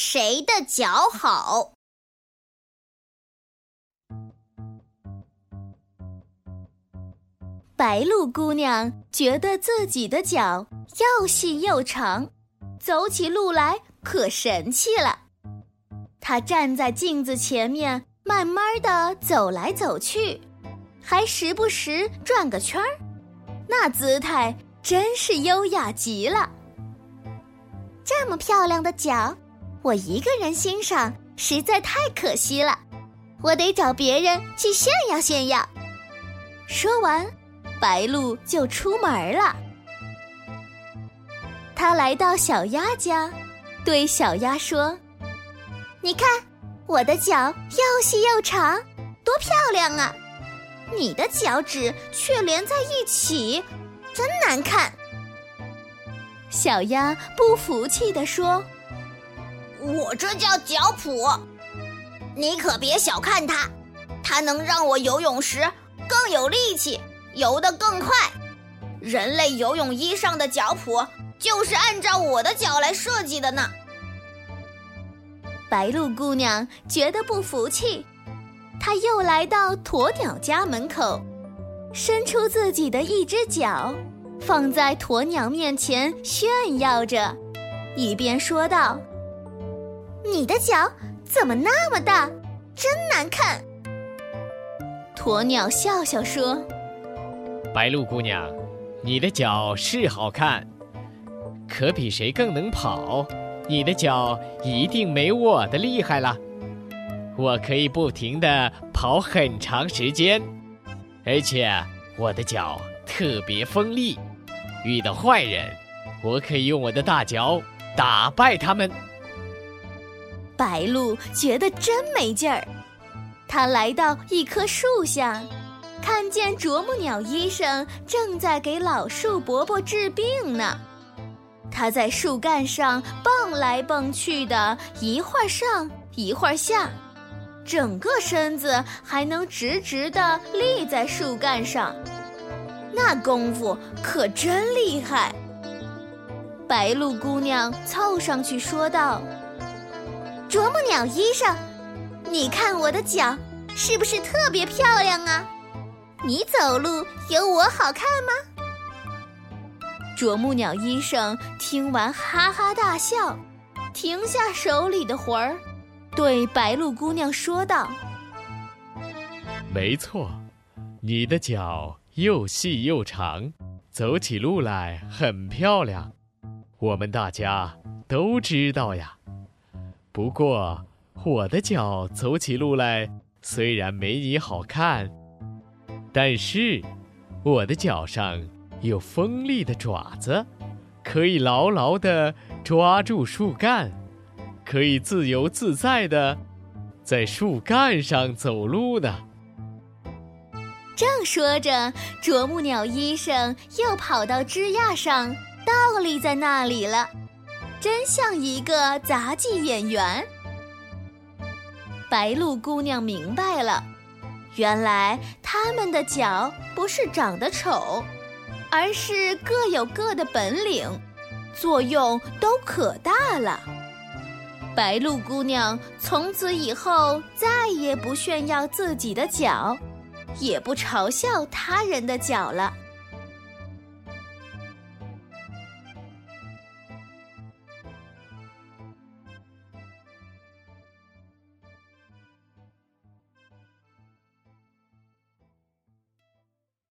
谁的脚好。白鹭姑娘觉得自己的脚又细又长，走起路来可神气了。她站在镜子前面，慢慢的走来走去，还时不时转个圈儿，那姿态真是优雅极了。这么漂亮的脚，我一个人欣赏实在太可惜了，我得找别人去炫耀炫耀。说完。白鹭就出门了。他来到小鸭家，对小鸭说：“你看，我的脚又细又长，多漂亮啊！你的脚趾却连在一起，真难看。”小鸭不服气地说：“我这叫脚蹼，你可别小看它，它能让我游泳时更有力气。”游得更快，人类游泳衣上的脚蹼就是按照我的脚来设计的呢。白鹭姑娘觉得不服气，她又来到鸵鸟家门口，伸出自己的一只脚，放在鸵鸟面前炫耀着，一边说道：“你的脚怎么那么大，真难看。”鸵鸟笑笑说。白鹭姑娘，你的脚是好看，可比谁更能跑？你的脚一定没我的厉害了。我可以不停的跑很长时间，而且我的脚特别锋利，遇到坏人，我可以用我的大脚打败他们。白鹭觉得真没劲儿，他来到一棵树下。看见啄木鸟医生正在给老树伯伯治病呢，他在树干上蹦来蹦去的，一会儿上一会儿下，整个身子还能直直的立在树干上，那功夫可真厉害。白鹭姑娘凑上去说道：“啄木鸟医生，你看我的脚是不是特别漂亮啊？”你走路有我好看吗？啄木鸟医生听完哈哈大笑，停下手里的活儿，对白鹭姑娘说道：“没错，你的脚又细又长，走起路来很漂亮，我们大家都知道呀。不过，我的脚走起路来虽然没你好看。”但是，我的脚上有锋利的爪子，可以牢牢地抓住树干，可以自由自在地在树干上走路呢。正说着，啄木鸟医生又跑到枝桠上，倒立在那里了，真像一个杂技演员。白鹭姑娘明白了。原来他们的脚不是长得丑，而是各有各的本领，作用都可大了。白鹭姑娘从此以后再也不炫耀自己的脚，也不嘲笑他人的脚了。